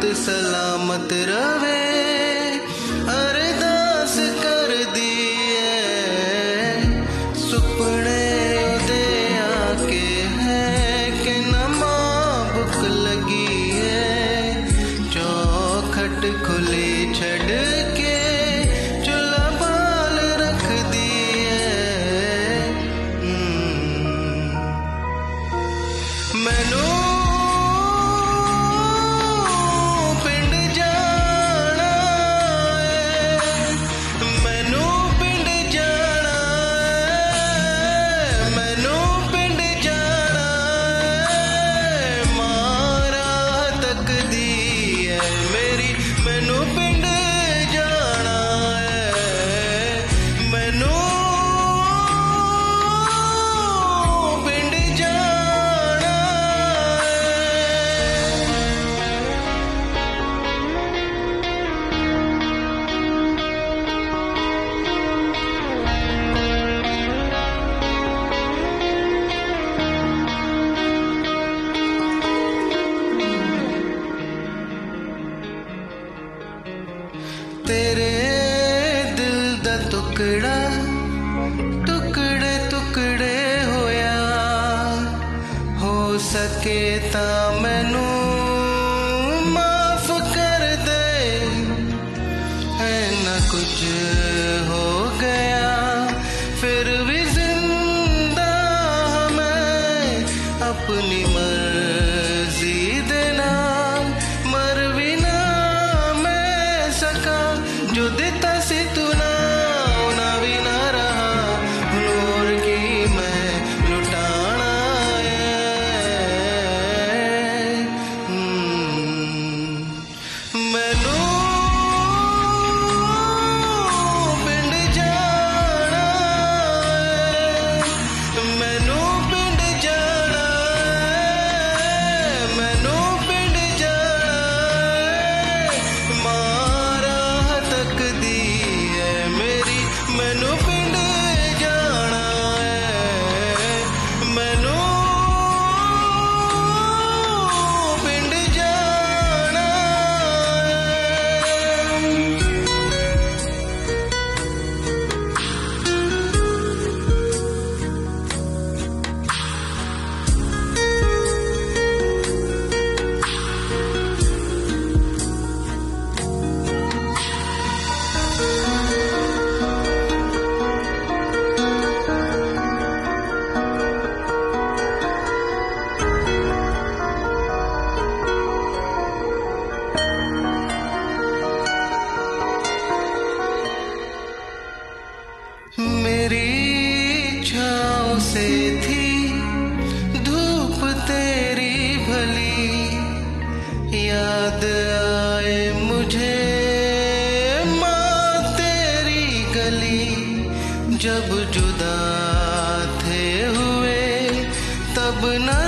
पुत सलामत रवे अरदास कर दी है सुपने दे आके है कि नमा भुख लगी है। चौखट खुली छड़ के हम्म। मैनू टुकड़ा, टुकड़े टुकड़े होया। हो सके ता मैनू माफ़ कर दे। कुछ हो गया, फिर भी ज़िंदा मैं अपनी find it याद आए मुझे माँ तेरी गली जब जुदा थे हुए तब न